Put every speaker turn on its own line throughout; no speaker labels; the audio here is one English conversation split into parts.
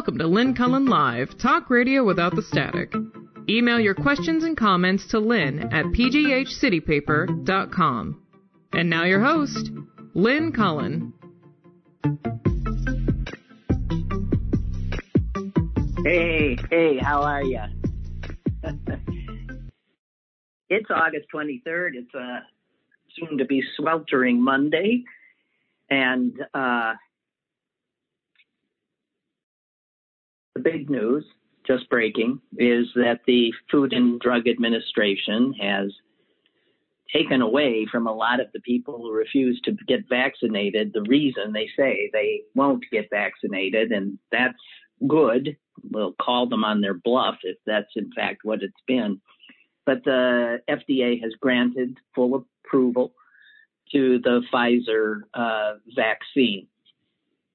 Welcome to Lynn Cullen Live, talk radio without the static. Email your questions and comments to lynn at pghcitypaper.com. And now your host, Lynn Cullen.
Hey, hey, how are you? it's August 23rd. It's a soon to be sweltering Monday. And uh, the big news, just breaking, is that the Food and Drug Administration has taken away from a lot of the people who refuse to get vaccinated the reason they say they won't get vaccinated. And that's good. We'll call them on their bluff if that's in fact what it's been. But the FDA has granted full approval to the Pfizer uh, vaccine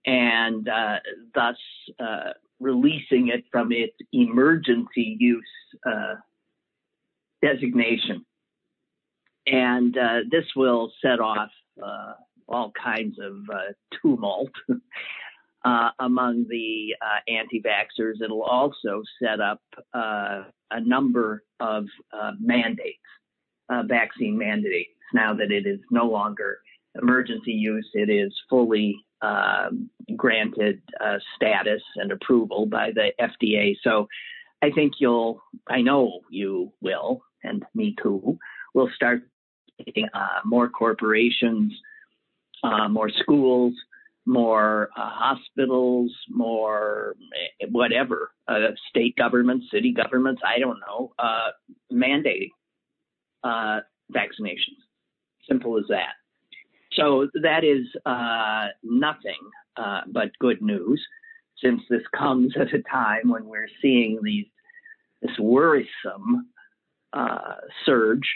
and uh, thus uh, releasing it from its emergency use uh, designation. And uh, this will set off uh, all kinds of tumult among the anti vaxxers. It'll also set up a number of mandates, vaccine mandates now that it is no longer emergency use. It is fully granted uh, status and approval by the FDA. So I think you'll, I know you will, and me too, will start getting uh, more corporations, uh, more schools, more uh, hospitals, more eh, whatever, uh, state governments, city governments, I don't know, uh, mandating vaccinations. Simple as that. So that is uh, nothing uh, but good news, since this comes at a time when we're seeing these this worrisome uh, surge,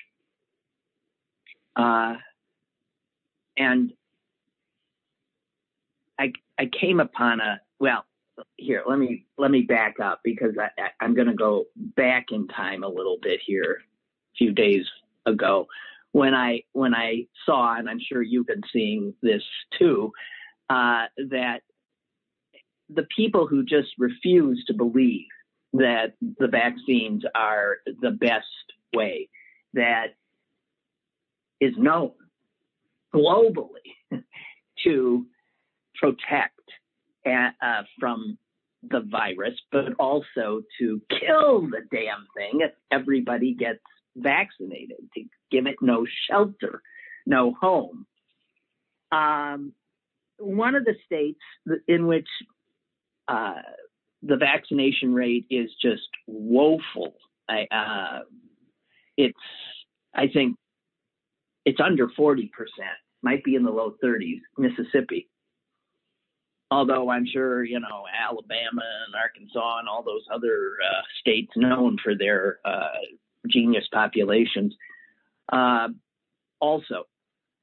uh, and I I came upon a well here let me let me back up because I, I I'm going to go back in time a little bit here, a few days ago when I when I saw, and I'm sure you've been seeing this too, uh, that the people who just refuse to believe that the vaccines are the best way that is known globally to protect uh, from the virus, but also to kill the damn thing if everybody gets vaccinated, to give it no shelter, no home. Um, one of the states in which uh, the vaccination rate is just woeful. I, uh, it's, I think, it's under 40%, might be in the low 30s, Mississippi. Although I'm sure, you know, Alabama and Arkansas and all those other uh, states known for their uh, genius populations uh, also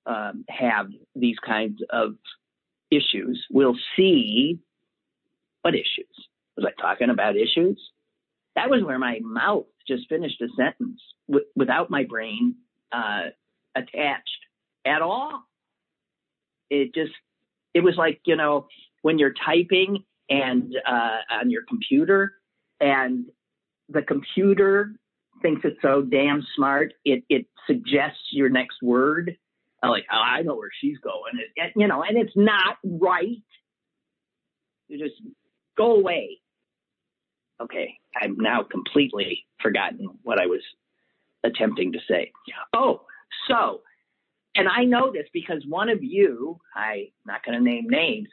um, have these kinds of issues. We'll see what issues. Was I talking about issues? That was where my mouth just finished a sentence w- without my brain uh, attached at all. It just, it was like, you know, when you're typing and uh, on your computer and the computer thinks it's so damn smart. It it suggests your next word. I'm like, oh, I know where she's going. It, you know, and it's not right. You just go away. Okay, I'm now completely forgotten what I was attempting to say. Oh, so, and I know this because one of you, I'm not going to name names,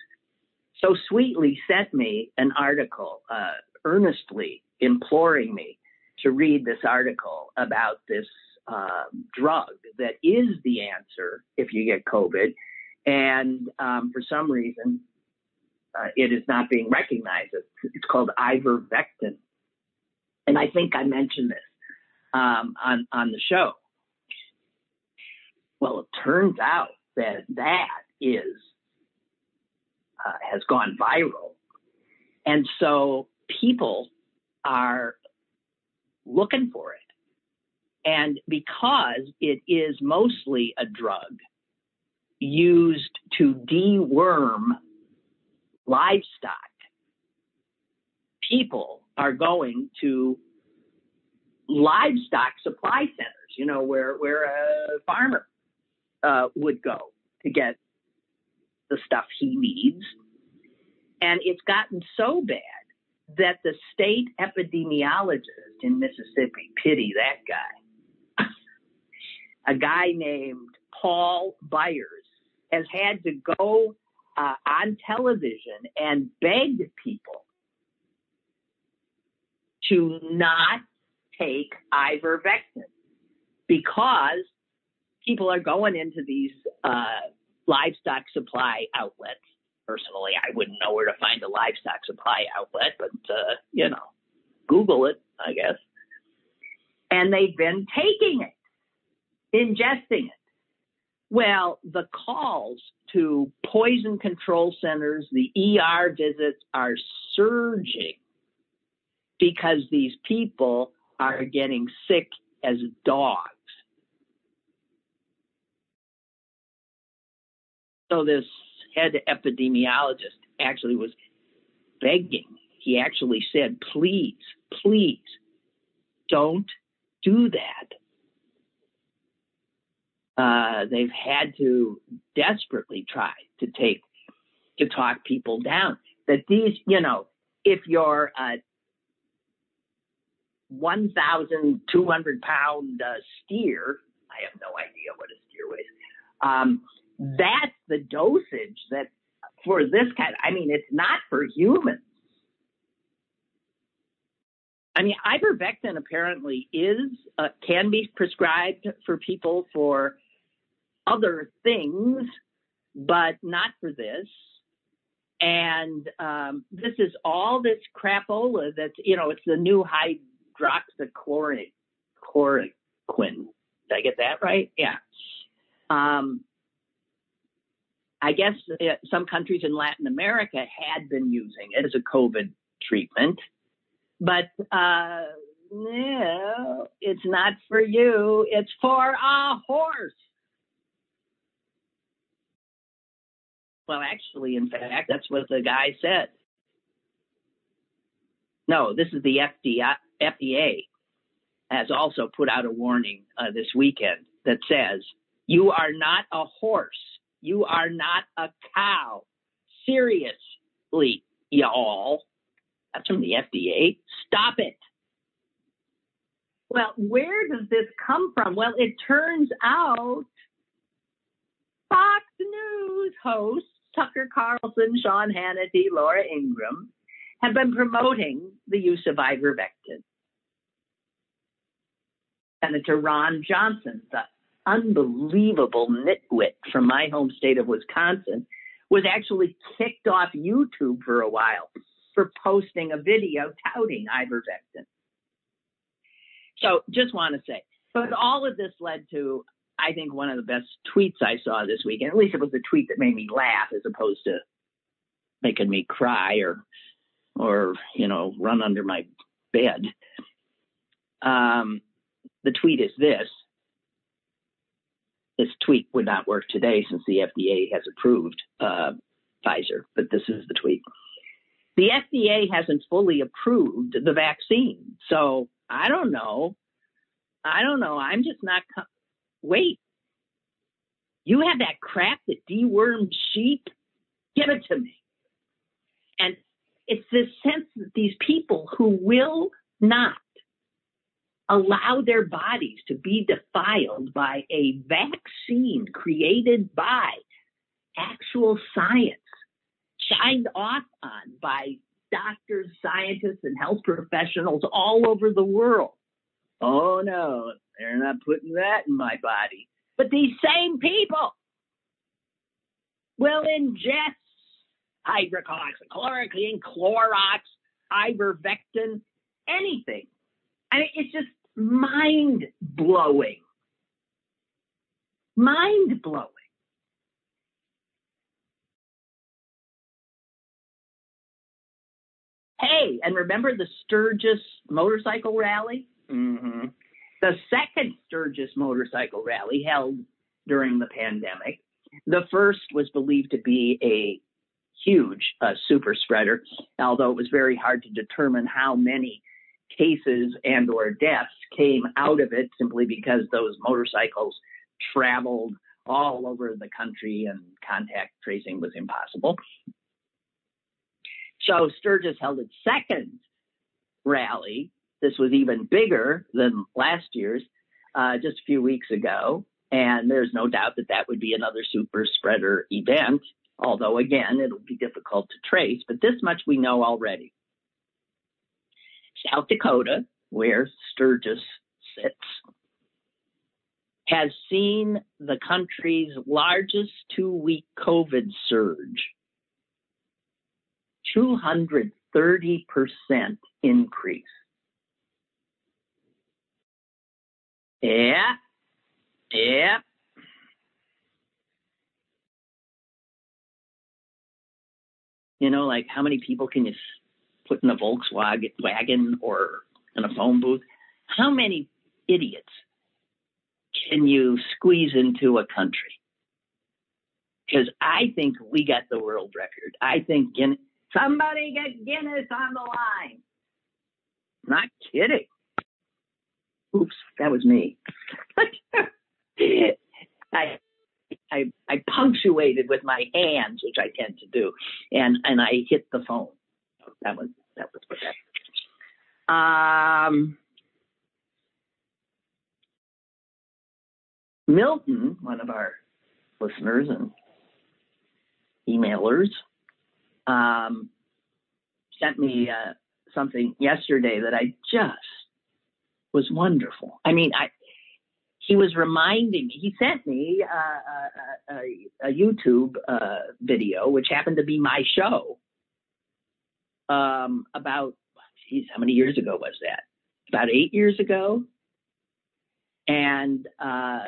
so sweetly sent me an article, uh, earnestly imploring me to read this article about this uh, drug that is the answer if you get COVID. And um, for some reason, uh, it is not being recognized. It's, called ivermectin. And I think I mentioned this um, on, on the show. Well, it turns out that that is uh, has gone viral. And so people are looking for it. And because it is mostly a drug used to deworm livestock, people are going to livestock supply centers, you know, where, where a farmer uh, would go to get the stuff he needs. And it's gotten so bad that the state epidemiologist in Mississippi, pity that guy, a guy named Paul Byers, has had to go uh, on television and beg people to not take ivermectin because people are going into these uh, livestock supply outlets. Personally, I wouldn't know where to find a livestock supply outlet, but uh, you know, Google it, I guess. And they've been taking it, ingesting it. Well, the calls to poison control centers, the ER visits are surging because these people are getting sick as dogs. So this head epidemiologist actually was begging. He actually said, please, please don't do that. Uh, they've had to desperately try to take to talk people down. That these, you know, if you're a 1,200 pound uh, steer, I have no idea what a steer weighs. Um, that's the dosage that for this kind. I mean, it's not for humans. I mean, ivermectin apparently is uh, can be prescribed for people for other things, but not for this. And um, this is all this crapola that's you know it's the new hydroxychloroquine. Did I get that right? Yeah. Um, I guess uh, some countries in Latin America had been using it as a COVID treatment, but uh, no, it's not for you. It's for a horse. Well, actually, in fact, that's what the guy said. No, this is the FDA, FDA has also put out a warning uh, this weekend that says you are not a horse you are not a cow. Seriously, y'all. That's from the FDA. Stop it. Well, where does this come from? Well, it turns out Fox News hosts Tucker Carlson, Sean Hannity, Laura Ingraham have been promoting the use of ivermectin. Senator Ron Johnson, the unbelievable nitwit from my home state of Wisconsin was actually kicked off YouTube for a while for posting a video touting ivermectin. So just want to say, but all of this led to, I think, one of the best tweets I saw this weekend. At least it was a tweet that made me laugh as opposed to making me cry or, or you know, run under my bed. Um, the tweet is this this tweet would not work today since the FDA has approved uh, Pfizer, but this is the tweet. The FDA hasn't fully approved the vaccine. So I don't know. I don't know. I'm just not. Com- Wait. You have that crap that deworms sheep? Give it to me. And it's this sense that these people who will not allow their bodies to be defiled by a vaccine created by actual science, signed off on by doctors, scientists, and health professionals all over the world. Oh no, they're not putting that in my body. But these same people will ingest hydroxychloroquine, Clorox, ivermectin, anything I mean, it's just mind blowing. Mind blowing. Hey, and remember the Sturgis motorcycle rally? Mm-hmm. The second Sturgis motorcycle rally held during the pandemic. The first was believed to be a huge uh, super spreader, although it was very hard to determine how many cases and or deaths came out of it simply because those motorcycles traveled all over the country and contact tracing was impossible. So Sturgis held its second rally. This was even bigger than last year's, uh, just a few weeks ago. And there's no doubt that that would be another super spreader event, although again, it'll be difficult to trace, but this much we know already. South Dakota, where Sturgis sits, has seen the country's largest two week COVID surge 230% increase. Yeah, yeah. You know, like how many people can you put in a Volkswagen wagon or in a phone booth? How many idiots can you squeeze into a country? Because I think we got the world record. I think Guinness, somebody get Guinness on the line. Not kidding. Oops, that was me. I, I, I punctuated with my hands, which I tend to do, and and I hit the phone. That was that was what that. Um, Milton, one of our listeners and emailers, um, sent me uh, something yesterday that I just was wonderful. I mean, I he was reminding me. He sent me uh, a, a, a, YouTube uh, video, which happened to be my show, um, about geez, how many years ago was that? About eight years ago, and uh,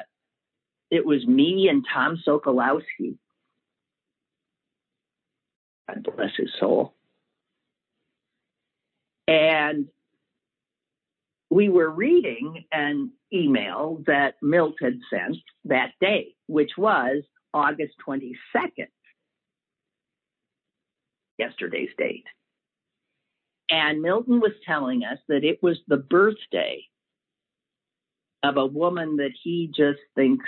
it was me and Tom Sokolowski. God bless his soul. And we were reading an email that Milt had sent that day, which was August 22nd, yesterday's date. And Milton was telling us that it was the birthday of a woman that he just thinks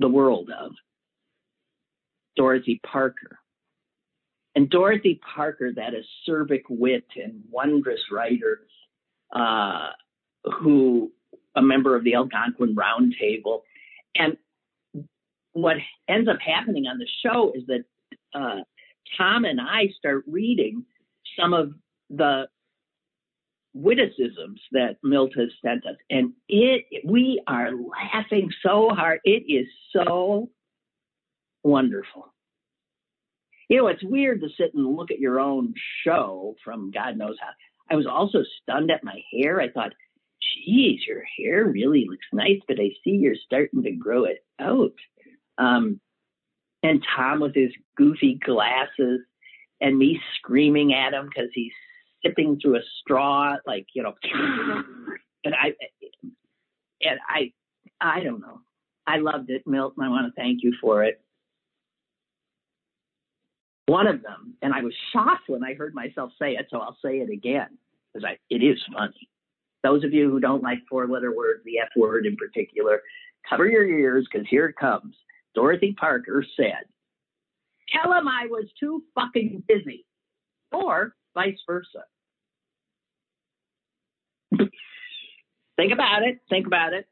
the world of, Dorothy Parker. And Dorothy Parker, that acerbic wit and wondrous writer, uh, who a member of the Algonquin Round Table. And what ends up happening on the show is that uh, Tom and I start reading some of the witticisms that Milt has sent us, and it we are laughing so hard. It is so wonderful. You know, it's weird to sit and look at your own show from God knows how. I was also stunned at my hair. I thought, geez, your hair really looks nice, but I see you're starting to grow it out. Um, and Tom with his goofy glasses and me screaming at him because he's sipping through a straw, like you know. and I and I I don't know. I loved it, Milton. I want to thank you for it. One of them, and I was shocked when I heard myself say it, so I'll say it again because I it is funny. Those of you who don't like four-letter words, the F word in particular, cover your ears because here it comes. Dorothy Parker said, "Tell him I was too fucking busy," or vice versa. Think about it. Think about it.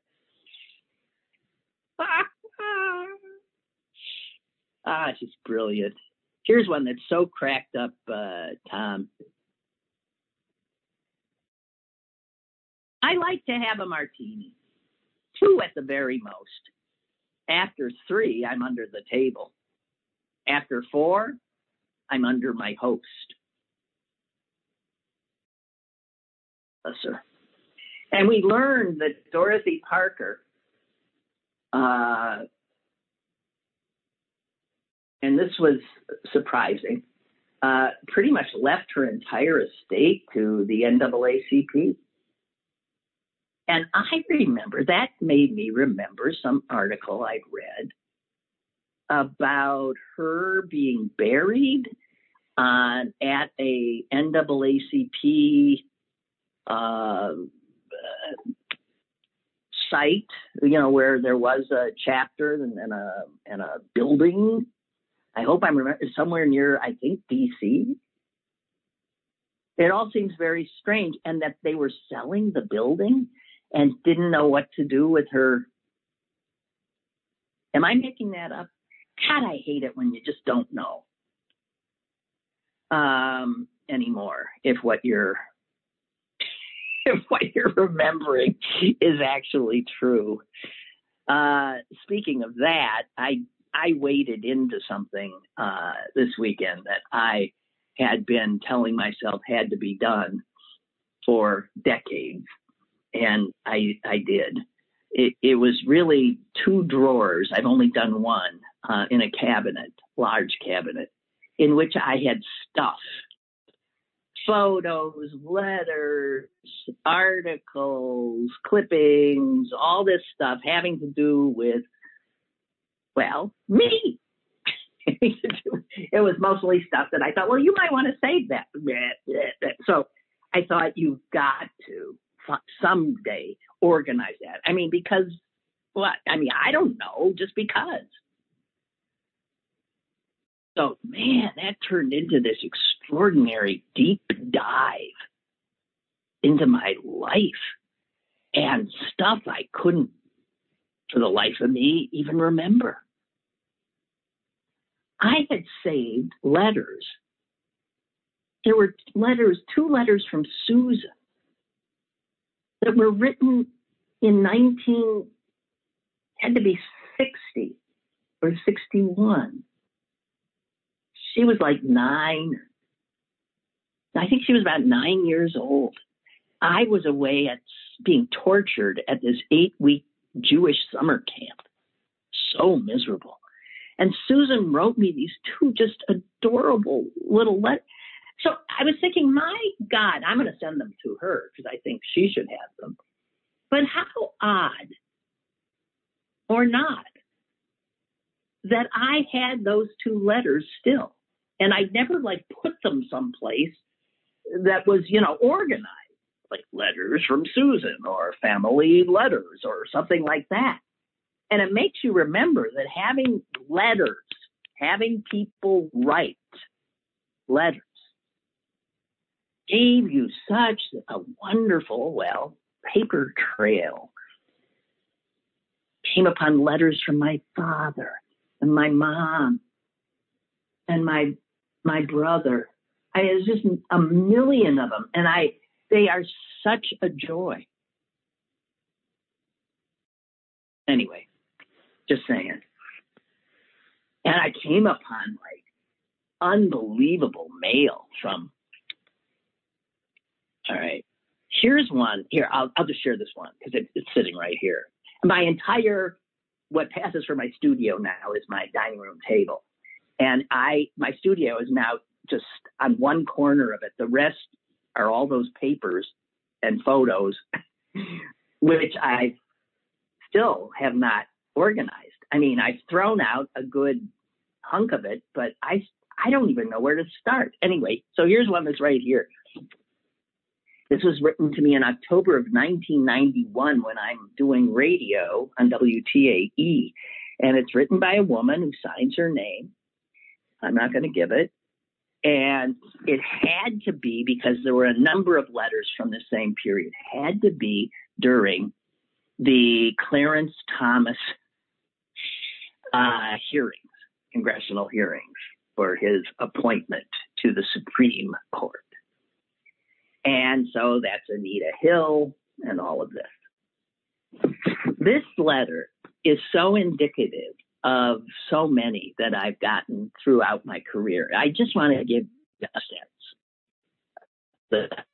ah, she's brilliant. Here's one that's so cracked up, uh, Tom. I like to have a martini, two at the very most. After three, I'm under the table. After four, I'm under my host. Sir. And we learned that Dorothy Parker, uh, and this was surprising, uh, pretty much left her entire estate to the NAACP. And I remember that made me remember some article I'd read about her being buried on at a NAACP uh, site, you know, where there was a chapter and, and a and a building. I hope I'm remember somewhere near, I think DC. It all seems very strange, and that they were selling the building and didn't know what to do with her. Am I making that up? God, I hate it when you just don't know um, anymore if what you're if what you're remembering is actually true. Uh, speaking of that, I I waded into something uh, this weekend that I had been telling myself had to be done for decades, and I I did. It, it was really two drawers. I've only done one uh, in a cabinet, large cabinet, in which I had stuff photos, letters, articles, clippings, all this stuff having to do with, well, me. it was mostly stuff that I thought, well, you might want to save that. So I thought you've got to someday organize that. I mean, because what? I mean, I don't know, just because. So, man, that turned into this extraordinary deep dive into my life and stuff I couldn't, for the life of me, even remember. I had saved letters. There were letters, two letters from Susan that were written in 19, had to be 60 or 61 she was like nine. I think she was about nine years old. I was away at being tortured at this eight week Jewish summer camp. So miserable. And Susan wrote me these two just adorable little letters. So I was thinking, my God, I'm going to send them to her because I think she should have them. But how odd or not that I had those two letters still and I never like put them someplace that was, you know, organized, like letters from Susan or family letters or something like that. And it makes you remember that having letters, having people write letters, gave you such a wonderful, well, paper trail. Came upon letters from my father and my mom and my my brother. I there's just a million of them, and I they are such a joy. Anyway, just saying. And I came upon like unbelievable mail from. All right, here's one. Here, I'll I'll just share this one because it, it's sitting right here. My entire what passes for my studio now is my dining room table. And I, my studio is now just on one corner of it. The rest are all those papers and photos, which I still have not organized. I mean, I've thrown out a good hunk of it, but I, I don't even know where to start. Anyway, so here's one that's right here. This was written to me in October of 1991 when I'm doing radio on WTAE. And it's written by a woman who signs her name. I'm not going to give it. And it had to be because there were a number of letters from the same period, had to be during the Clarence Thomas uh, hearings, congressional hearings for his appointment to the Supreme Court. And so that's Anita Hill and all of this. This letter is so indicative of so many that I've gotten throughout my career. I just want to give a sense that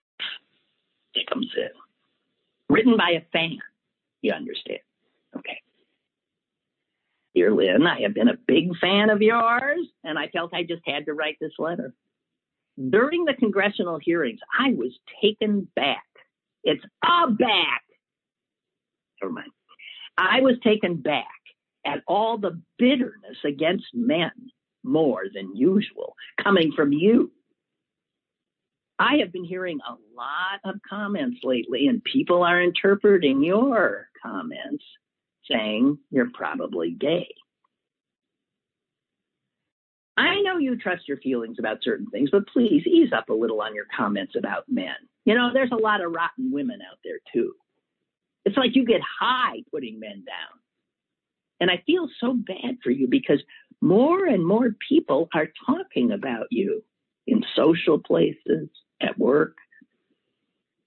it comes in. Written by a fan, you understand. Okay. Dear Lynn, I have been a big fan of yours, and I felt I just had to write this letter. During the congressional hearings, I was taken back. It's a back. Never mind. I was taken back at all the bitterness against men more than usual coming from you. I have been hearing a lot of comments lately, and people are interpreting your comments saying you're probably gay. I know you trust your feelings about certain things, but please ease up a little on your comments about men. You know, there's a lot of rotten women out there too. It's like you get high putting men down. And I feel so bad for you because more and more people are talking about you in social places, at work.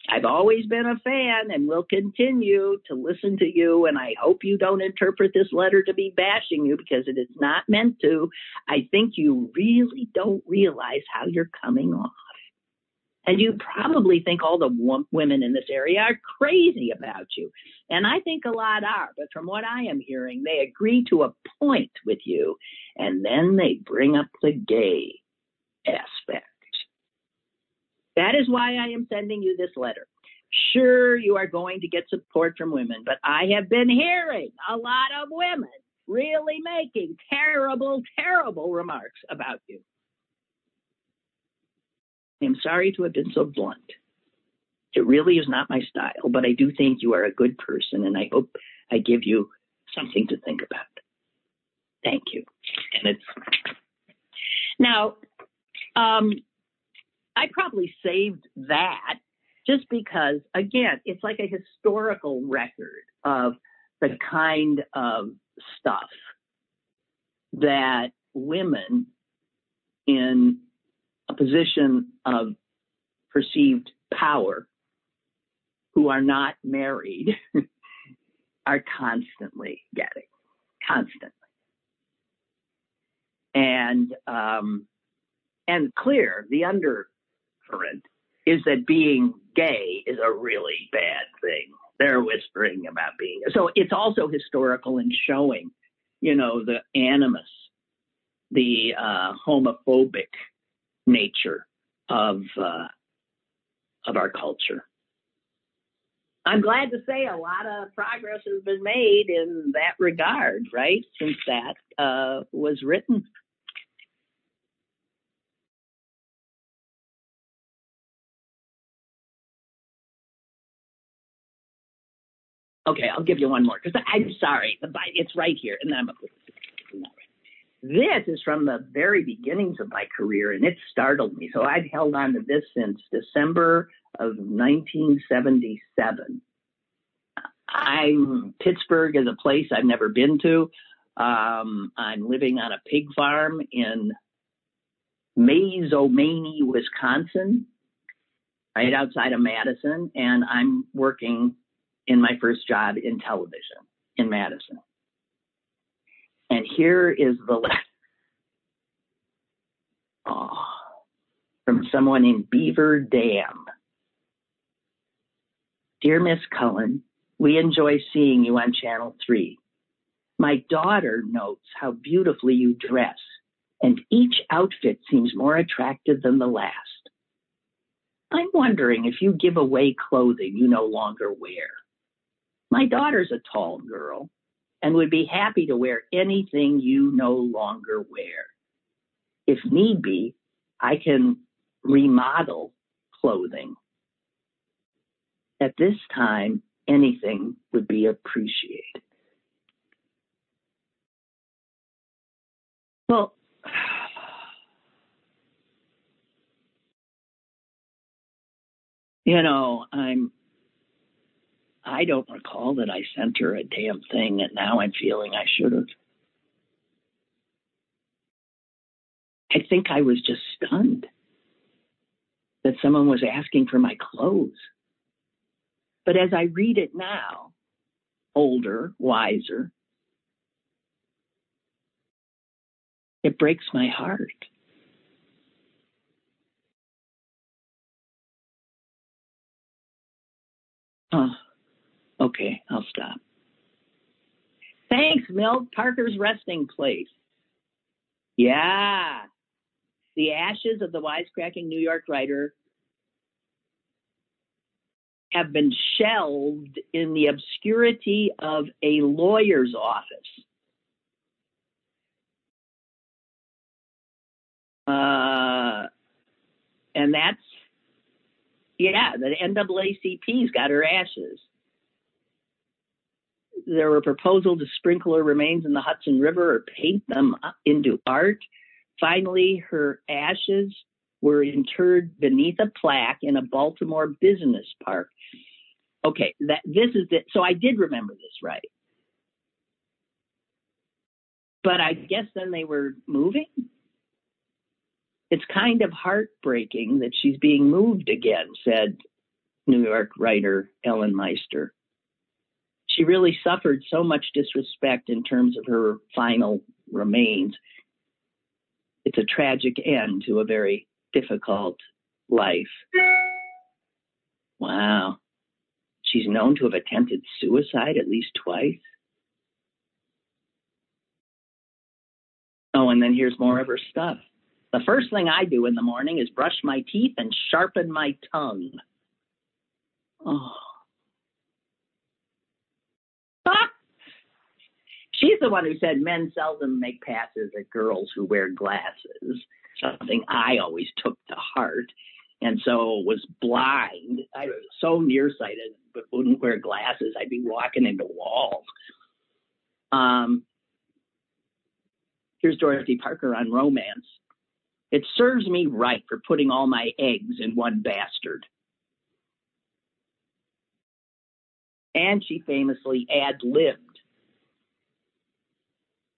I've always been a fan and will continue to listen to you. And I hope you don't interpret this letter to be bashing you because it is not meant to. I think you really don't realize how you're coming off. And you probably think all the w- women in this area are crazy about you. And I think a lot are. But from what I am hearing, they agree to a point with you. And then they bring up the gay aspect. That is why I am sending you this letter. Sure, you are going to get support from women, but I have been hearing a lot of women really making terrible, terrible remarks about you. I'm sorry to have been so blunt. It really is not my style, but I do think you are a good person, and I hope I give you something to think about. Thank you. And it's now, um, I probably saved that just because, again, it's like a historical record of the kind of stuff that women in a position of perceived power who are not married are constantly getting, constantly. And um, and clear the undercurrent is that being gay is a really bad thing. They're whispering about being so. It's also historical in showing, you know, the animus, the uh, homophobic nature of uh, of our culture. I'm glad to say a lot of progress has been made in that regard, right? Since that uh, was written. Okay, I'll give you one more because I'm sorry, it's right here, and then I'm. This is from the very beginnings of my career, and it startled me. So I've held on to this since December of 1977. I'm Pittsburgh is a place I've never been to. Um, I'm living on a pig farm in Mazomanie, Wisconsin, right outside of Madison, and I'm working in my first job in television in Madison. And here is the letter oh, from someone in Beaver Dam. Dear Miss Cullen, we enjoy seeing you on Channel 3. My daughter notes how beautifully you dress, and each outfit seems more attractive than the last. I'm wondering if you give away clothing you no longer wear. My daughter's a tall girl and would be happy to wear anything you no longer wear. If need be, I can remodel clothing. At this time, anything would be appreciated. Well, you know, I'm I don't recall that I sent her a damn thing, and now I'm feeling I should have. I think I was just stunned that someone was asking for my clothes. But as I read it now, older, wiser, it breaks my heart. Huh. Okay, I'll stop. Thanks, Milt. Parker's resting place. Yeah. The ashes of the wisecracking New York writer have been shelved in the obscurity of a lawyer's office. Uh, and that's, yeah, the NAACP's got her ashes. There were proposals to sprinkle her remains in the Hudson River or paint them into art. Finally, her ashes were interred beneath a plaque in a Baltimore business park. Okay, that this is it. So I did remember this right. But I guess then they were moving. It's kind of heartbreaking that she's being moved again, said New York writer Ellen Meister. She really suffered so much disrespect in terms of her final remains. It's a tragic end to a very difficult life. Wow. She's known to have attempted suicide at least twice. Oh, and then here's more of her stuff. The first thing I do in the morning is brush my teeth and sharpen my tongue. Oh. She's the one who said men seldom make passes at girls who wear glasses, something I always took to heart and so was blind. I was so nearsighted, but wouldn't wear glasses. I'd be walking into walls. Um, here's Dorothy Parker on romance. It serves me right for putting all my eggs in one bastard. And she famously ad libbed.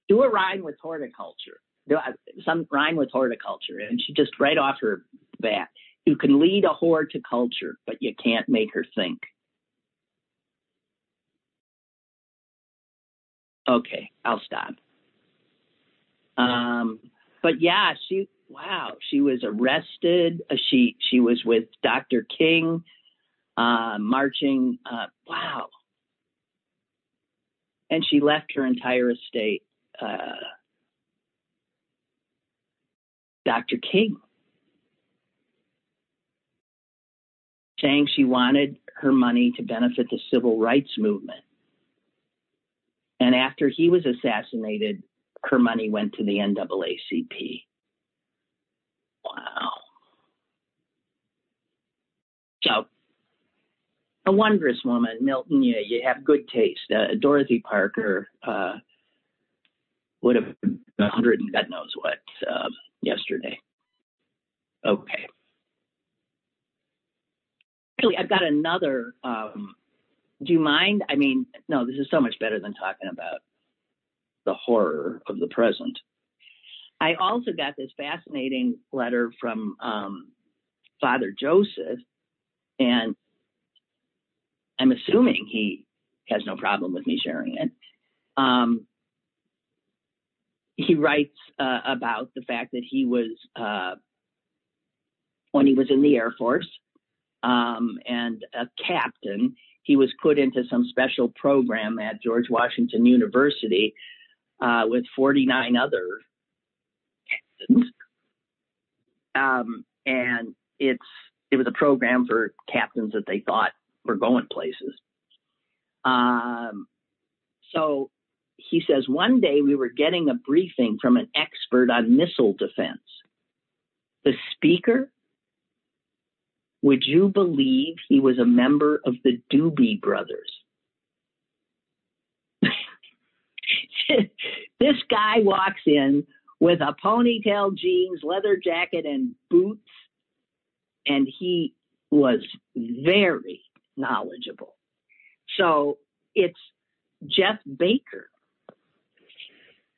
Do a rhyme with horticulture. Do some rhyme with horticulture. And she just right off her bat. You can lead a whore to culture, but you can't make her think. Okay, I'll stop. Um, but yeah, she wow, she was arrested. Uh, she she was with Dr. King, uh, marching. Uh, wow, and she left her entire estate. Uh, Dr. King. saying she wanted her money to benefit the civil rights movement. And after he was assassinated, her money went to the NAACP. Wow. So, a wondrous woman, Milton. You, you have good taste. Uh, Dorothy Parker uh, would have been 100 and God knows what uh, yesterday. Okay actually, I've got another. Um, do you mind? I mean, no, this is so much better than talking about the horror of the present. I also got this fascinating letter from um, Father Joseph, and I'm assuming he has no problem with me sharing it. Um, he writes uh, about the fact that he was, uh, when he was in the Air Force, um, and a captain. He was put into some special program at George Washington University uh, with 49 other captains. Um, and it's it was a program for captains that they thought were going places. Um, so he says one day we were getting a briefing from an expert on missile defense. The speaker would you believe he was a member of the Doobie Brothers? this guy walks in with a ponytail, jeans, leather jacket, and boots, and he was very knowledgeable. So it's Jeff Baxter,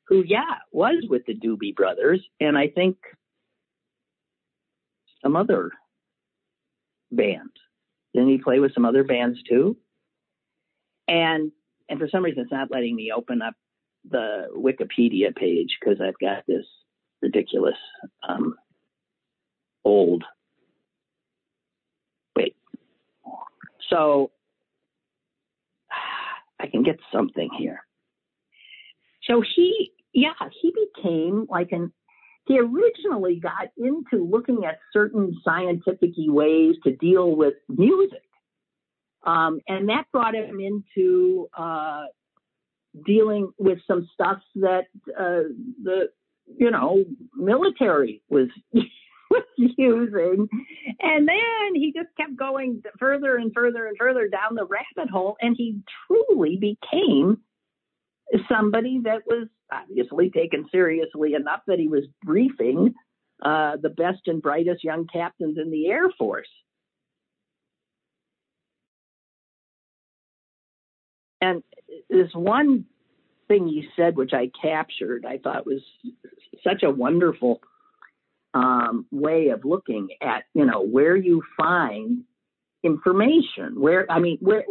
who, yeah, was with the Doobie Brothers, and I think some other band. Didn't he play with some other bands too? And and for some reason it's not letting me open up the Wikipedia page because I've got this ridiculous um, old. Wait. So I can get something here. So he, yeah, he became like an he originally got into looking at certain scientific ways to deal with music. Um, and that brought him into uh, dealing with some stuff that uh, the you know, military was was using. And then he just kept going further and further and further down the rabbit hole, and he truly became somebody that was obviously taken seriously enough that he was briefing uh, the best and brightest young captains in the Air Force. And this one thing you said, which I captured, I thought was such a wonderful um, way of looking at, you know, where you find information. Where I mean, where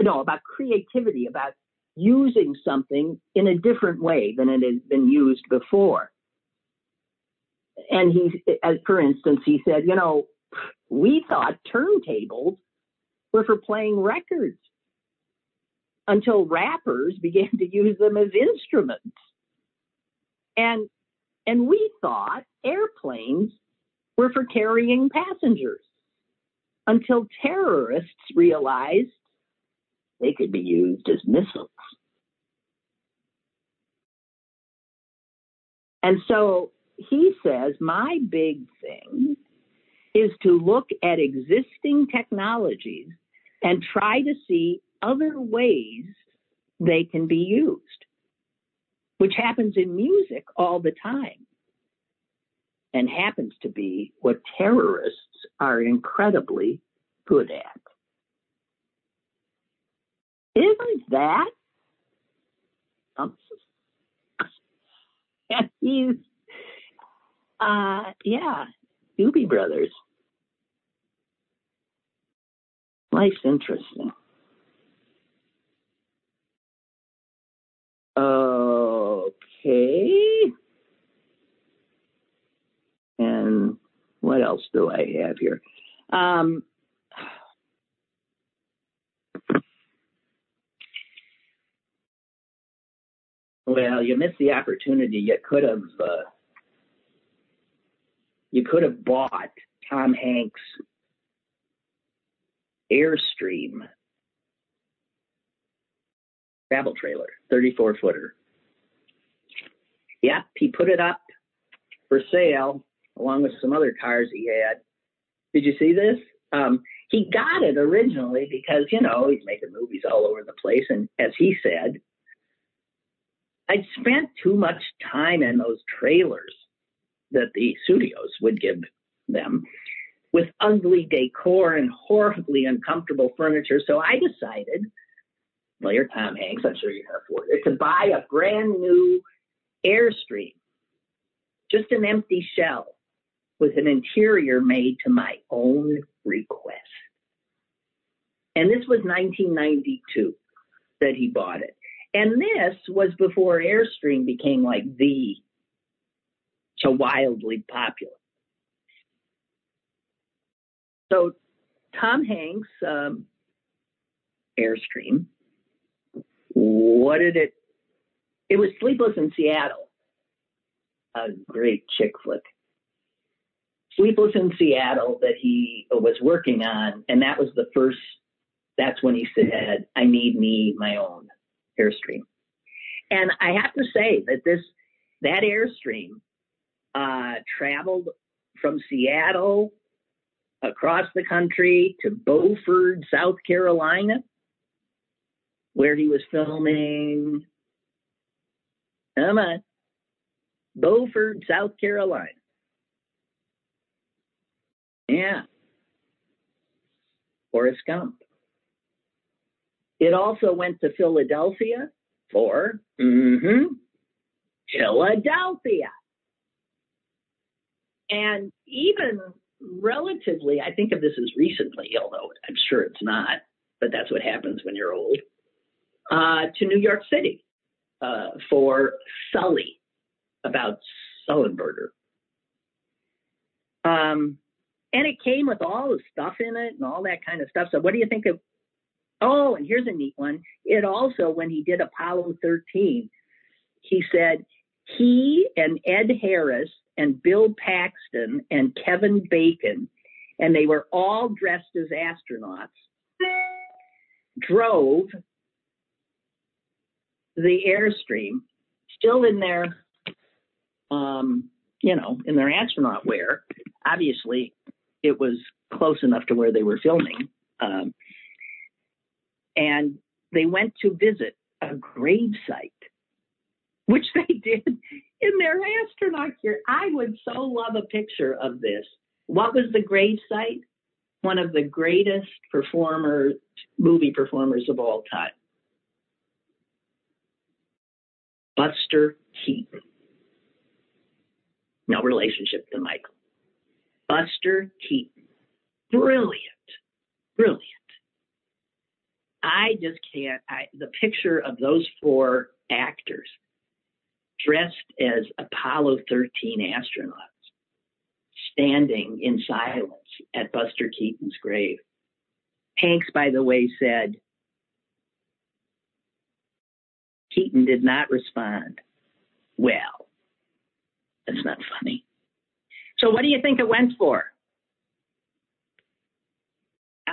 know about creativity, about using something in a different way than it has been used before. And he, as for instance, he said, you know, we thought turntables were for playing records until rappers began to use them as instruments. And and we thought airplanes were for carrying passengers until terrorists realized they could be used as missiles. And so he says, my big thing is to look at existing technologies and try to see other ways they can be used, which happens in music all the time and happens to be what terrorists are incredibly good at. Isn't that? He's, uh, yeah, Doobie Brothers. Life's interesting. Okay. And what else do I have here? Um, well, you missed the opportunity. You could have uh, you could have bought Tom Hanks' Airstream travel trailer, 34 footer. Yep, he put it up for sale along with some other cars he had. Did you see this? Um, he got it originally because, you know, he's making movies all over the place. And as he said, I'd spent too much time in those trailers that the studios would give them with ugly decor and horribly uncomfortable furniture. So I decided, well, you're Tom Hanks, I'm sure you can afford it, to buy a brand new Airstream, just an empty shell with an interior made to my own request. And this was 1992 that he bought it. And this was before Airstream became like the so wildly popular. So Tom Hanks, um, Airstream, what did it? It was Sleepless in Seattle, a great chick flick. Sleepless in Seattle that he was working on, and that was the first. That's when he said, "I need me my own airstream," and I have to say that this that airstream uh, traveled from Seattle across the country to Beaufort, South Carolina, where he was filming. Come on, Beaufort, South Carolina. Yeah. Forrest Gump. It also went to Philadelphia for mm-hmm, Philadelphia. And even relatively, I think of this as recently, although I'm sure it's not, but that's what happens when you're old, uh, to New York City uh, for Sully, about Sullenberger. Um, and it came with all the stuff in it and all that kind of stuff. So, what do you think of? Oh, and here's a neat one. It also, when he did Apollo 13, he said he and Ed Harris and Bill Paxton and Kevin Bacon, and they were all dressed as astronauts, drove the Airstream, still in their um, you know, in their astronaut wear. Obviously, it was close enough to where they were filming. Um, and they went to visit a grave site, which they did in their astronaut gear. I would so love a picture of this. What was the grave site? One of the greatest performers, movie performers of all time. Buster Keaton. No relationship to Michael. Buster Keaton. Brilliant. Brilliant. I just can't. I, the picture of those four actors dressed as Apollo 13 astronauts standing in silence at Buster Keaton's grave. Hanks, by the way, said Keaton did not respond. Well, that's not funny. So, what do you think it went for?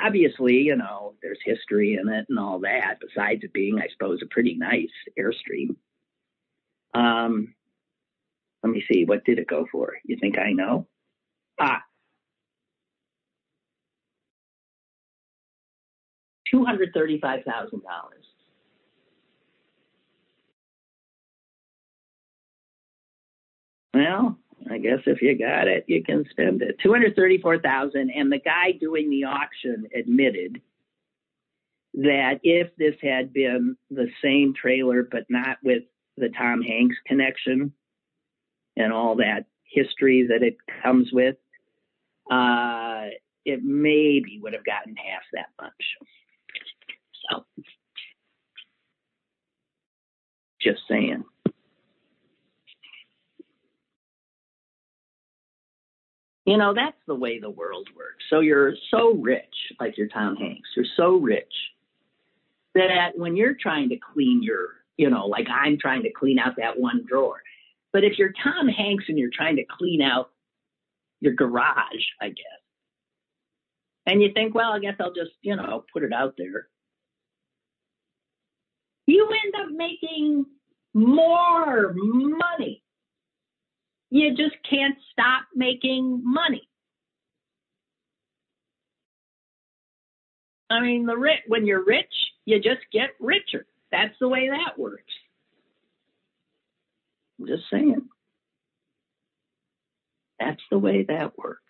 Obviously, you know, there's history in it and all that, besides it being, I suppose, a pretty nice Airstream. Um, let me see, what did it go for? You think I know? Ah, $235,000. Well, I guess if you got it, you can spend it. 234,000 and the guy doing the auction admitted that if this had been the same trailer but not with the Tom Hanks connection and all that history that it comes with, uh, it maybe would have gotten half that much. So, just saying. You know, that's the way the world works. So you're so rich, like your Tom Hanks, you're so rich that when you're trying to clean your, you know, like I'm trying to clean out that one drawer. But if you're Tom Hanks and you're trying to clean out your garage, I guess, and you think, well, I guess I'll just, you know, put it out there. You end up making more money. You just can't stop making money. I mean, the rich, when you're rich, you just get richer. That's the way that works. I'm just saying. That's the way that works.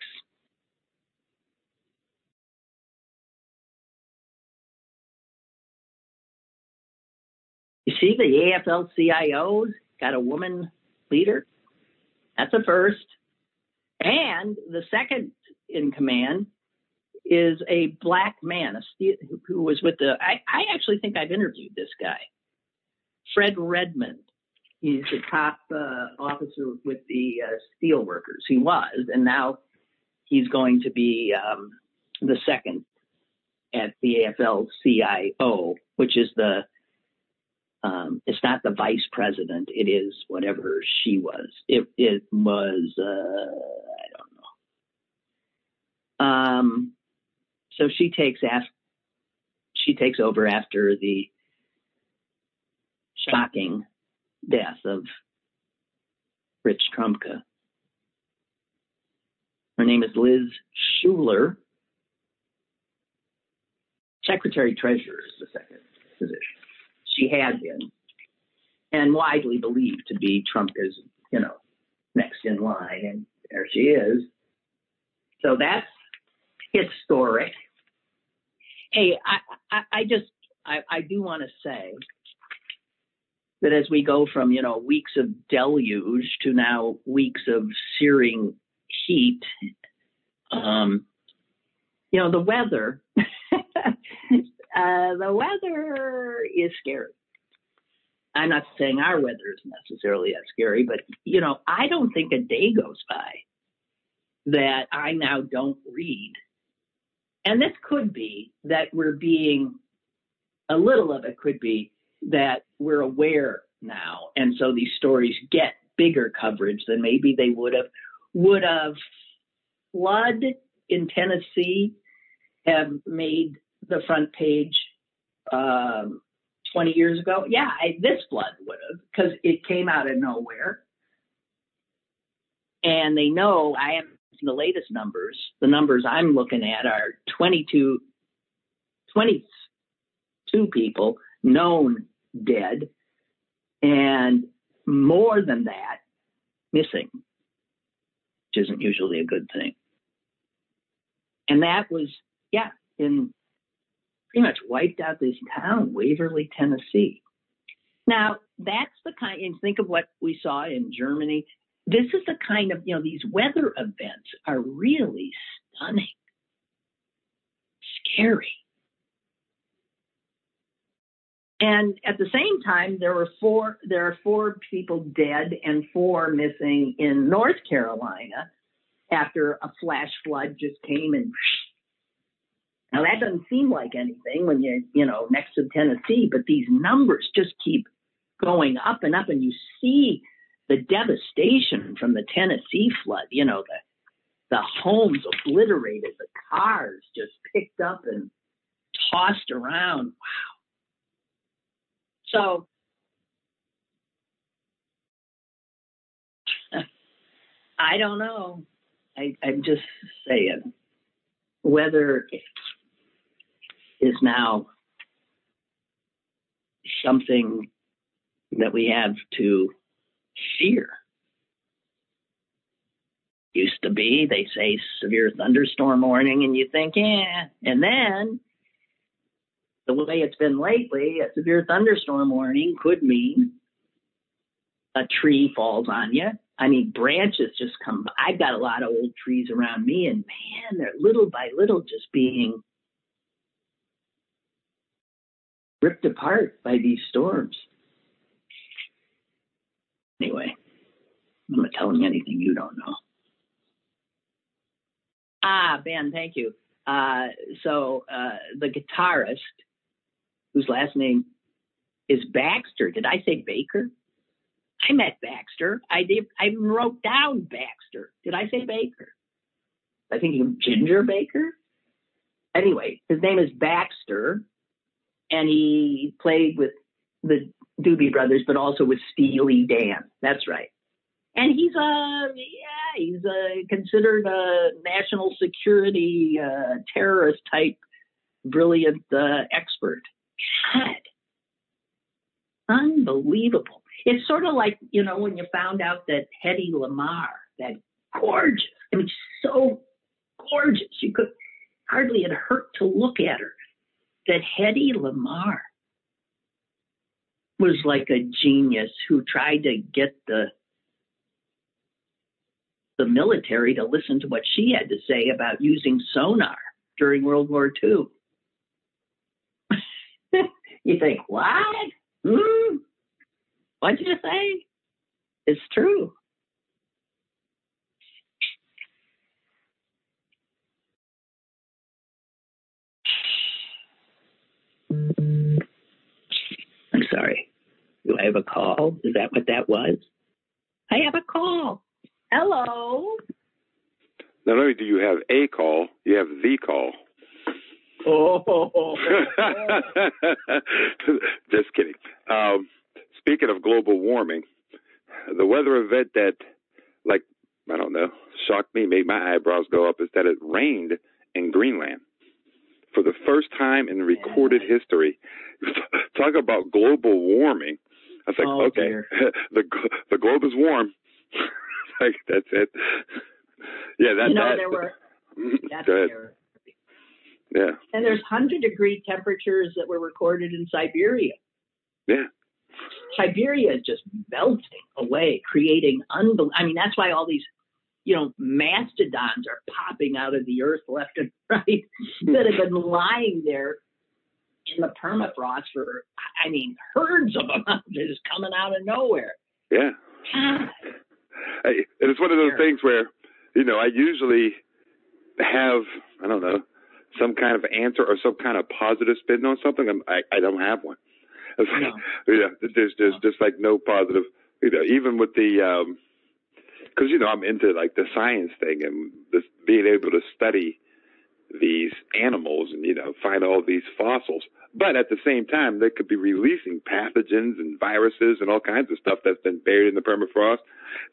You see, the AFL CIO's got a woman leader. That's a first. And the second in command is a black man a who was with the. I, I actually think I've interviewed this guy, Fred Redmond. He's the top uh, officer with the uh, steel workers. He was, and now he's going to be um, the second at the AFL CIO, which is the um, it's not the vice president. It is whatever she was. It it was uh, I don't know. Um, so she takes af- she takes over after the shocking death of Rich Trumka. Her name is Liz Shuler. Secretary Treasurer is the second position she had been, and widely believed to be Trumka's, you know, next in line, and there she is. So that's historic. Hey, I, I, I just, I, I do want to say that as we go from, you know, weeks of deluge to now weeks of searing heat, um, you know, the weather Uh, the weather is scary. I'm not saying our weather is necessarily that scary, but you know, I don't think a day goes by that I now don't read. And this could be that we're being a little of it could be that we're aware now. And so these stories get bigger coverage than maybe they would have would have flood in Tennessee have made the front page um, 20 years ago, yeah, I, this blood would have because it came out of nowhere. and they know I have the latest numbers. The numbers I'm looking at are 22, 22 people known dead, and more than that missing, which isn't usually a good thing. And that was, yeah, in pretty much wiped out this town, Waverly, Tennessee. Now, that's the kind, and think of what we saw in Germany. This is the kind of, you know, these weather events are really stunning, scary. And at the same time, there were four, there are four people dead and four missing in North Carolina after a flash flood just came and now that doesn't seem like anything when you're, you know, next to Tennessee, but these numbers just keep going up and up and you see the devastation from the Tennessee flood, you know, the the homes obliterated, the cars just picked up and tossed around. Wow. So I don't know. I, I'm just saying whether is now something that we have to fear. Used to be, they say severe thunderstorm warning, and you think, yeah. And then the way it's been lately, a severe thunderstorm warning could mean a tree falls on you. I mean, branches just come. I've got a lot of old trees around me, and man, they're little by little just being ripped apart by these storms. Anyway, I'm not telling you anything you don't know. Ah, Ben, thank you. Uh, so uh, the guitarist, whose last name is Baxter. Did I say Baker? I met Baxter. I did. I even wrote down Baxter. Did I say Baker? I think Ginger Baker. Anyway, his name is Baxter, and he played with the Doobie Brothers, but also with Steely Dan. That's right. And he's a yeah, he's a considered a national security uh, terrorist type, brilliant uh, expert. God, unbelievable. It's sort of like you know when you found out that Hedy Lamarr, that gorgeous, I mean, so gorgeous, you could hardly it hurt to look at her that Hedy Lamarr was like a genius who tried to get the the military to listen to what she had to say about using sonar during World War II. you think, what? Hmm? What'd you say? It's true. Sorry. Do I have a call? Is that what that was? I have a call. Hello.
Not only do you have a call, you have the call.
Oh.
Just kidding. Um, speaking of global warming, the weather event that, like, I don't know, shocked me, made my eyebrows go up is that it rained in Greenland for the first time in recorded history. Talk about global warming. I was like,
oh,
okay, the the globe is warm. like that's it. Yeah, that.
You know,
that,
there were. That's
go ahead.
there.
Yeah.
And there's hundred degree temperatures that were recorded in Siberia.
Yeah.
Siberia is just melting away, creating unbelievable. I mean, that's why all these, you know, mastodons are popping out of the earth left and right that have been lying there in the permafrost for, I mean, herds of them just coming out of nowhere.
Yeah. And it's one of those things where, you know, I usually have, I don't know, some kind of answer or some kind of positive spin on something. I'm, I I don't have one. It's like,
No.
you know, there's there's just like no positive. You know, even with the, um 'cause you know I'm into like the science thing and this being able to study these animals and you know find all these fossils. But at the same time, they could be releasing pathogens and viruses and all kinds of stuff that's been buried in the permafrost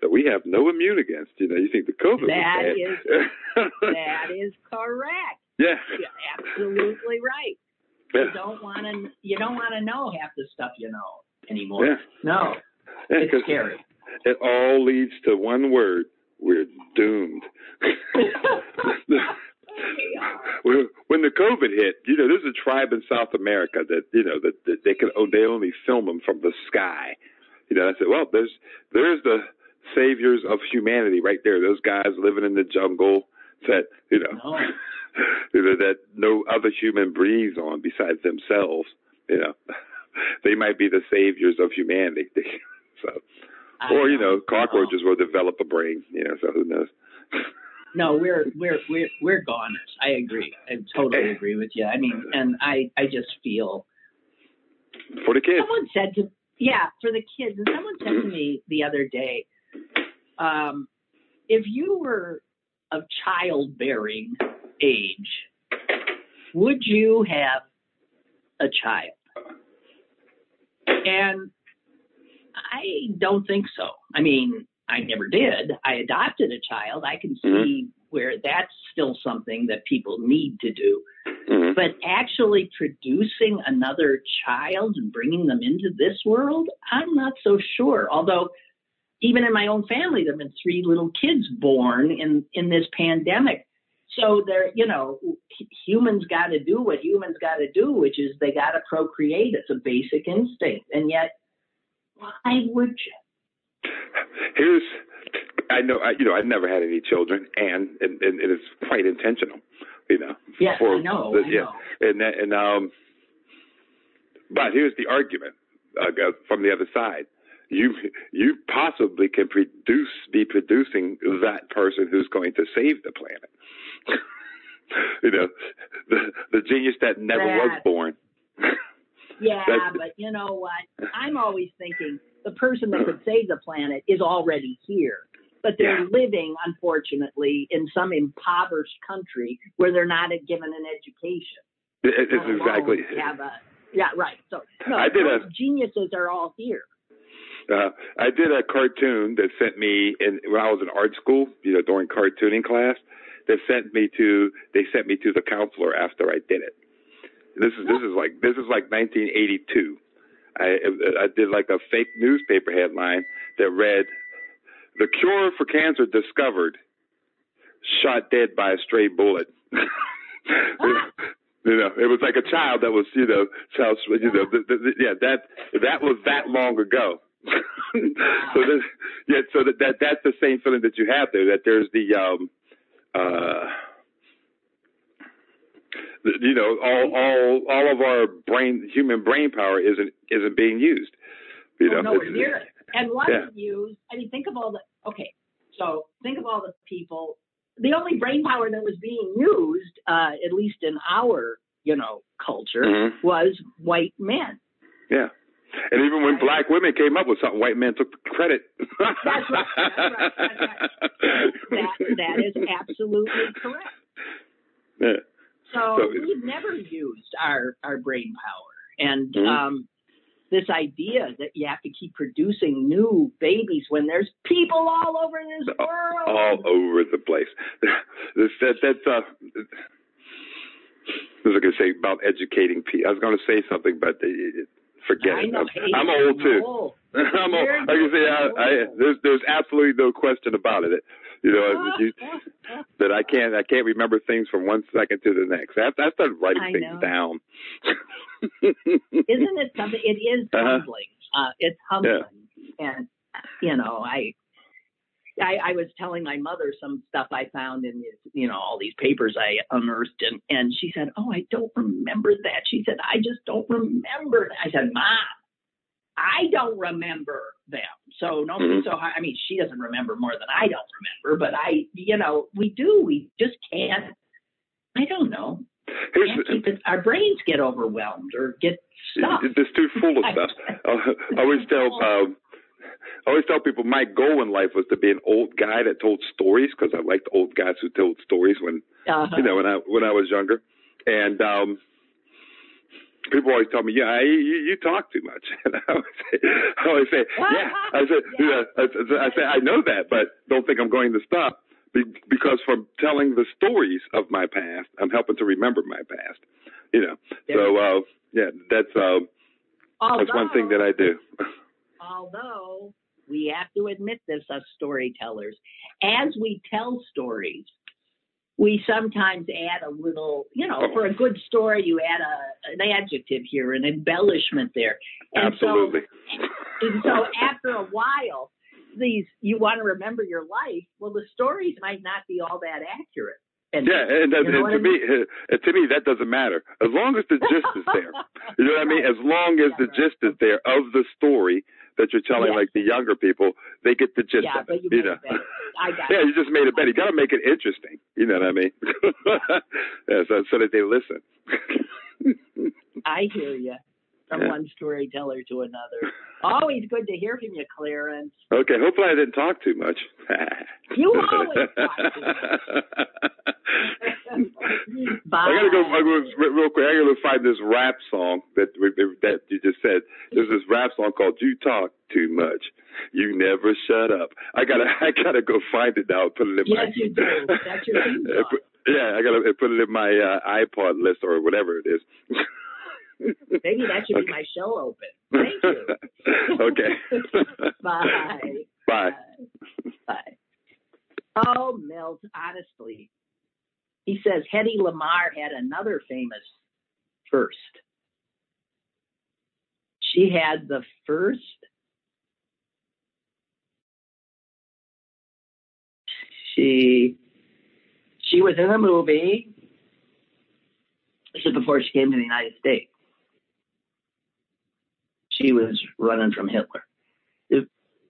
that we have no immune against. You know, you think the COVID
That is that is correct.
yeah.
You're absolutely right.
Yeah.
You don't want to you don't want to know half the stuff you know anymore.
Yeah.
No,
Yeah,
it's scary.
It all leads to one word: we're doomed. when the COVID hit, you know, there's a tribe in South America that you know that, that they can oh, they only film them from the sky. You know, I said, well, there's there's the saviors of humanity right there. Those guys living in the jungle that you know,
No.
you know that no other human breathes on besides themselves. You know, they might be the saviors of humanity. so, or you know,
know.
cockroaches will develop a brain. You know, so who knows?
No, we're we're we're we're goners. I agree. I totally agree with you. I mean, and I I just feel
For the kids.
someone said to yeah for the kids, and someone said to me the other day, um, if you were of childbearing age, would you have a child? And I don't think so. I mean, I never did. I adopted a child. I can see where that's still something that people need to do.
Mhm.
But actually producing another child and bringing them into this world, I'm not so sure. Although, even in my own family, there have been three little kids born in in this pandemic. So they're, you know, humans got to do what humans got to do, which is they got to procreate. It's a basic instinct, and yet, why would you?
Here's, I know, I, you know, I've never had any children, and and, and it is quite intentional, you know.
Yes,
for
I know.
the-
I
yeah,
know.
and that- and um, but here's the argument uh, from the other side. You you possibly can produce be producing that person who's going to save the planet. you know, the the genius that never was born.
Yeah,
That's-
but you know what? I'm always thinking the person that could save the planet is already here. But they're
Yeah.
living, unfortunately, in some impoverished country where they're not given an education.
It- it's exactly.
Have a, yeah, right. So no,
I did a-
those geniuses are all here.
Uh, I did a cartoon that sent me in when I was in art school, you know, during cartooning class. That sent me to they sent me to the counselor after I did it. This is this is like this is like 1982. I I did like a fake newspaper headline that read, "The cure for cancer discovered, shot dead by a stray bullet." You know, it was like a child that was, you know, child, you know, the, the, the, yeah, that that was that long ago. so this, yeah, so that, that that's the same feeling that you have there. That there's the, um, uh, you know, all all all of our brain, human brain power isn't isn't being used. You
Oh,
know,
nowhere
It's-
near it. And was
Yeah.
used? I mean, think of all the. Okay, so think of all the people. The only brain power that was being used, uh, at least in our, you know, culture,
Mhm.
was white men.
Yeah. And even when black women came up with something, white men took credit.
That's right. That's right. That's right. That that is absolutely correct.
Yeah.
So,
So-
we've never used our our brain power, and
Mhm.
um, this idea that you have to keep producing new babies when there's people all over this world.
all over the place. this, that, that's uh, what was I going to say about educating people? I was going to say something, but forget
I
it. I'm, I'm old too. I'm old. Like I say, I, I, there's there's absolutely no question about it. You know, you, that I can't I can't remember things from one second to the next. I, I started writing
I
things
know.
down.
Isn't it something? It is
Uh-huh.
humbling. Uh, it's humbling, and you know, I, I, I was telling my mother some stuff I found in you know all these papers I unearthed, and and she said, "Oh, I don't remember that." She said, "I just don't remember." I said, "Mom, I don't remember them." So no,
Mhm.
so I mean, she doesn't remember more than I don't remember, but I, you know, we do. We just can't. I don't know. Keep our brains get overwhelmed or get stuck.
It's too full of stuff. I always tell um, I always tell people my goal in life was to be an old guy that told stories because I liked old guys who told stories when
Uh-huh.
you know when I when I was younger, and um, people always tell me, "Yeah, you, you talk too much." And I always say, I always say "Yeah." I said, "Yeah." I, I say, "I know that, but don't think I'm going to stop." Because from telling the stories of my past, I'm helping to remember my past. You know, so uh, yeah, that's uh, although, that's one thing that I do.
although we have to admit this as storytellers, as we tell stories, we sometimes add a little, you know, for a good story, you add a, an adjective here, an embellishment there.
And Absolutely.
So, and so after a while, these, you want to remember your life. Well, the stories might not be all that accurate.
And, yeah, and, and, and to I mean? me, uh, to me, that doesn't matter as long as the gist is there. You know what I mean? As long as yeah, the right. gist is there of the story that you're telling, yes. like the younger people, they get the gist
yeah,
of it.
You,
you know?
yeah,
you just made it better. You got to make it interesting. You know what I mean? yeah, so, so that they listen.
I hear you from yeah. one storyteller to another. Always good to hear from you, Clarence.
Okay, hopefully I didn't talk too much.
you always talk
Bye. I gotta go real quick. I gotta find this rap song that that you just said. There's this rap song called "You Talk Too Much." You never shut up. I gotta I gotta go find it now. Put it in
yes, my. Yes, you do. That's your theme song.
Yeah, I gotta put it in my uh, iPod list or whatever it is.
Maybe that should be my show open. Thank you.
okay.
Bye.
Bye.
Bye. Oh, Milt, honestly. He says Hedy Lamarr had another famous first. She had the first she she was in a movie. This is before she came to the United States she was running from Hitler.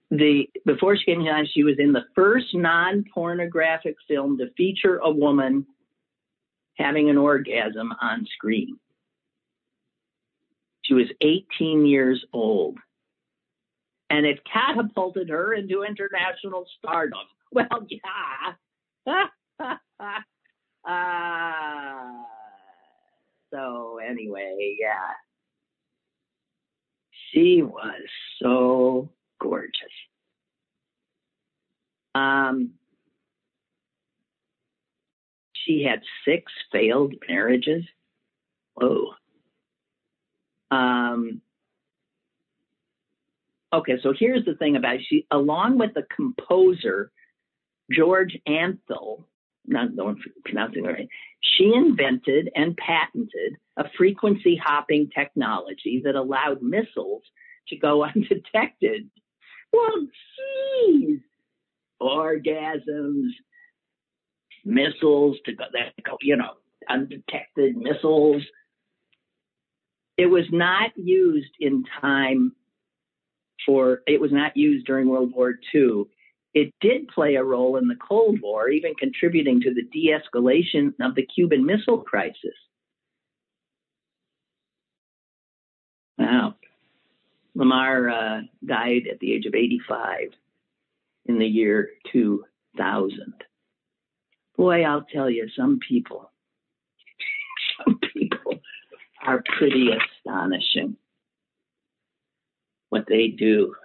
The, before she came to she was in the first non-pornographic film to feature a woman having an orgasm on screen. She was 18 years old, and it catapulted her into international stardom. Well, yeah. uh, so anyway, yeah. She was so gorgeous. Um, she had six failed marriages. Whoa. Um, okay, so here's the thing about she, along with the composer George Antheil, not pronouncing it right, she invented and patented a frequency hopping technology that allowed missiles to go undetected. Well, geez, orgasms, missiles to go, go, you know, undetected missiles. It was not used in time for, it was not used during World War II. It did play a role in the Cold War, even contributing to the de escalation of the Cuban Missile Crisis. Wow. Lamarr uh, died at the age of 85 in the year 2000. Boy, I'll tell you, some people, some people are pretty astonishing what they do.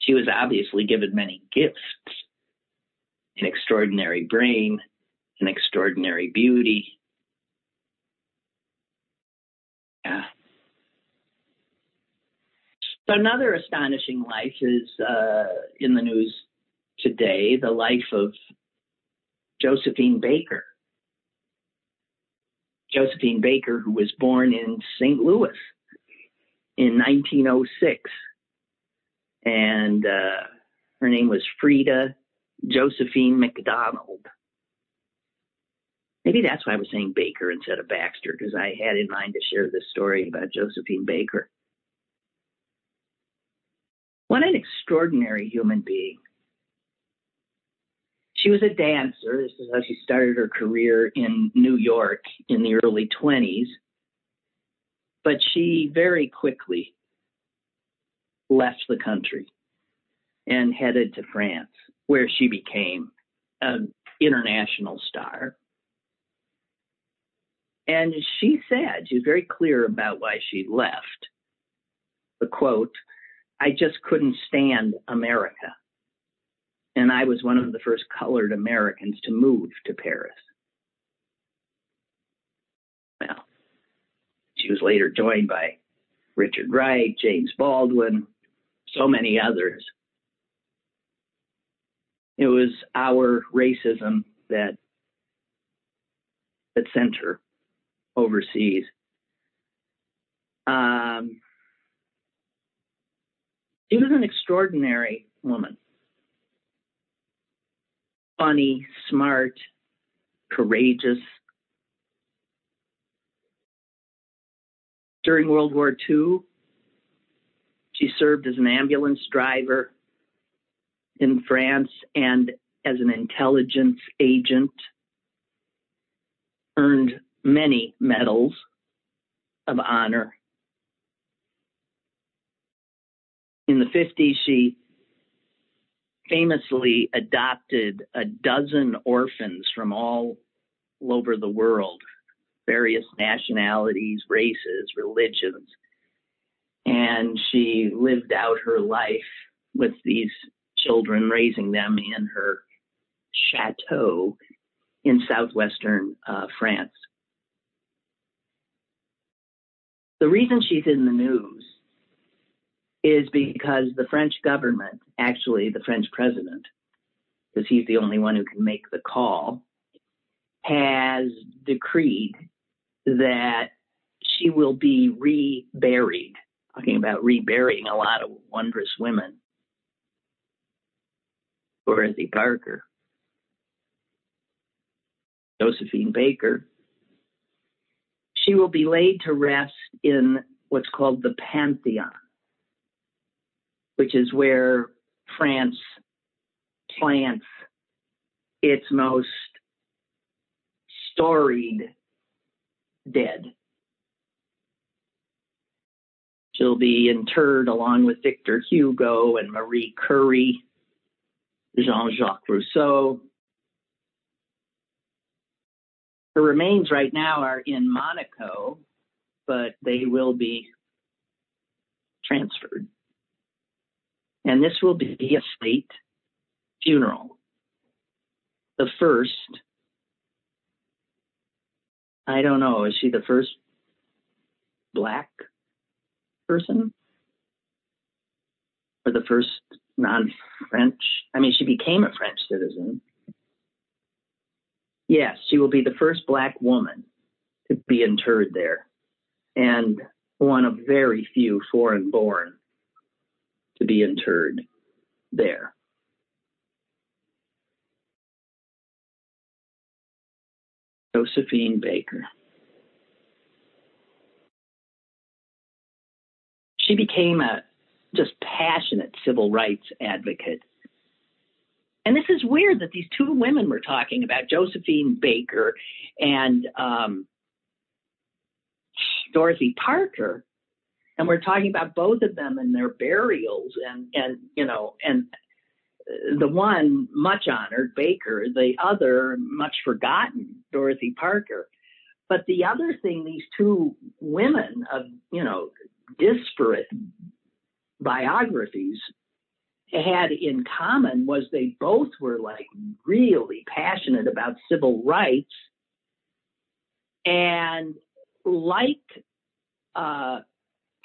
She was obviously given many gifts an extraordinary brain, an extraordinary beauty. Yeah. Another astonishing life is uh, in the news today the life of Josephine Baker. Josephine Baker, who was born in St. Louis in 1906. And uh, her name was Frida Josephine McDonald. Maybe that's why I was saying Baker instead of Baxter, because I had in mind to share this story about Josephine Baker. What an extraordinary human being. She was a dancer. This is how she started her career in New York in the early 20s. But she very quickly left the country and headed to France, where she became an international star. And she said, she was very clear about why she left. The quote, I just couldn't stand America. And I was one of the first colored Americans to move to Paris. Well, she was later joined by Richard Wright, James Baldwin, so many others. It was our racism that that sent her overseas. Um, she was an extraordinary woman. Funny, smart, courageous. During World War II, she served as an ambulance driver in France and as an intelligence agent, earned many medals of honor. In the 50s, she famously adopted a dozen orphans from all over the world, various nationalities, races, religions. And she lived out her life with these children, raising them in her chateau in southwestern uh, France. The reason she's in the news is because the French government, actually the French president, because he's the only one who can make the call, has decreed that she will be reburied. Talking about reburying a lot of wondrous women. Dorothy Parker, Josephine Baker. She will be laid to rest in what's called the Pantheon, which is where France plants its most storied dead. She'll be interred along with Victor Hugo and Marie Curie, Jean Jacques Rousseau. Her remains right now are in Monaco, but they will be transferred. And this will be a state funeral. The first, I don't know, is she the first black person? Or the first non French? I mean, she became a French citizen. Yes, she will be the first black woman to be interred there and one of very few foreign born to be interred there. Josephine Baker. She became a just passionate civil rights advocate. And this is weird that these two women we're talking about, Josephine Baker and um, Dorothy Parker, and we're talking about both of them and their burials, and and you know, and the one much honored Baker, the other much forgotten Dorothy Parker. But the other thing these two women of you know disparate biographies had in common was they both were like really passionate about civil rights and like uh,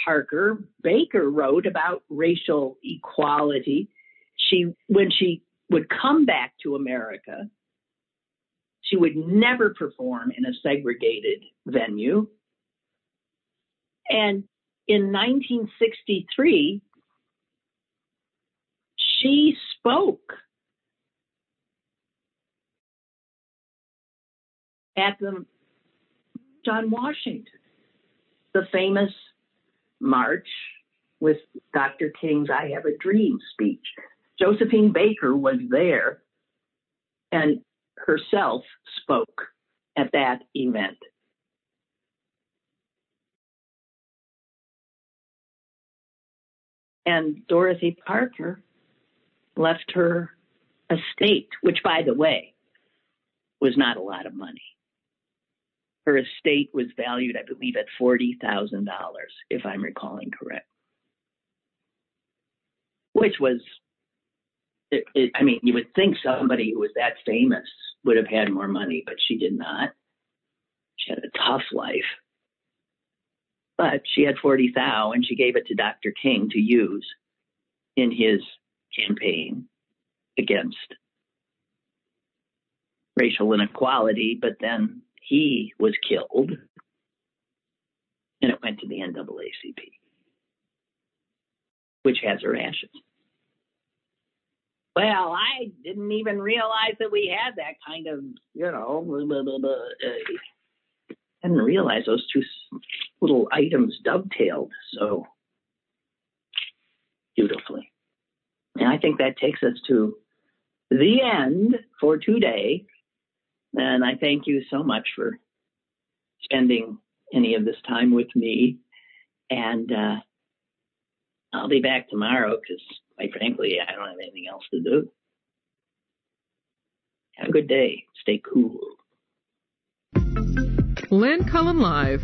Parker, Baker wrote about racial equality. She, when she would come back to America, she would never perform in a segregated venue. And in 1963, she spoke at the John Washington, the famous march with Dr. King's I Have a Dream speech. Josephine Baker was there and herself spoke at that event. And Dorothy Parker left her estate, which, by the way, was not a lot of money. her estate was valued, I believe, at forty thousand dollars, if I'm recalling correct. Which was, it, it, I mean, you would think somebody who was that famous would have had more money, but she did not. She had a tough life. But she had 40 thou and she gave it to Dr. King to use in his campaign against racial inequality, but then he was killed and it went to the NAACP, which has her ashes. Well, I didn't even realize that we had that kind of, you know, blah, blah, blah, I didn't realize those two little items dovetailed so beautifully. And I think that takes us to the end for today. And I thank you so much for spending any of this time with me. And uh, I'll be back tomorrow because, quite frankly, I don't have anything else to do. Have a good day. Stay cool.
Lynn Cullen Live,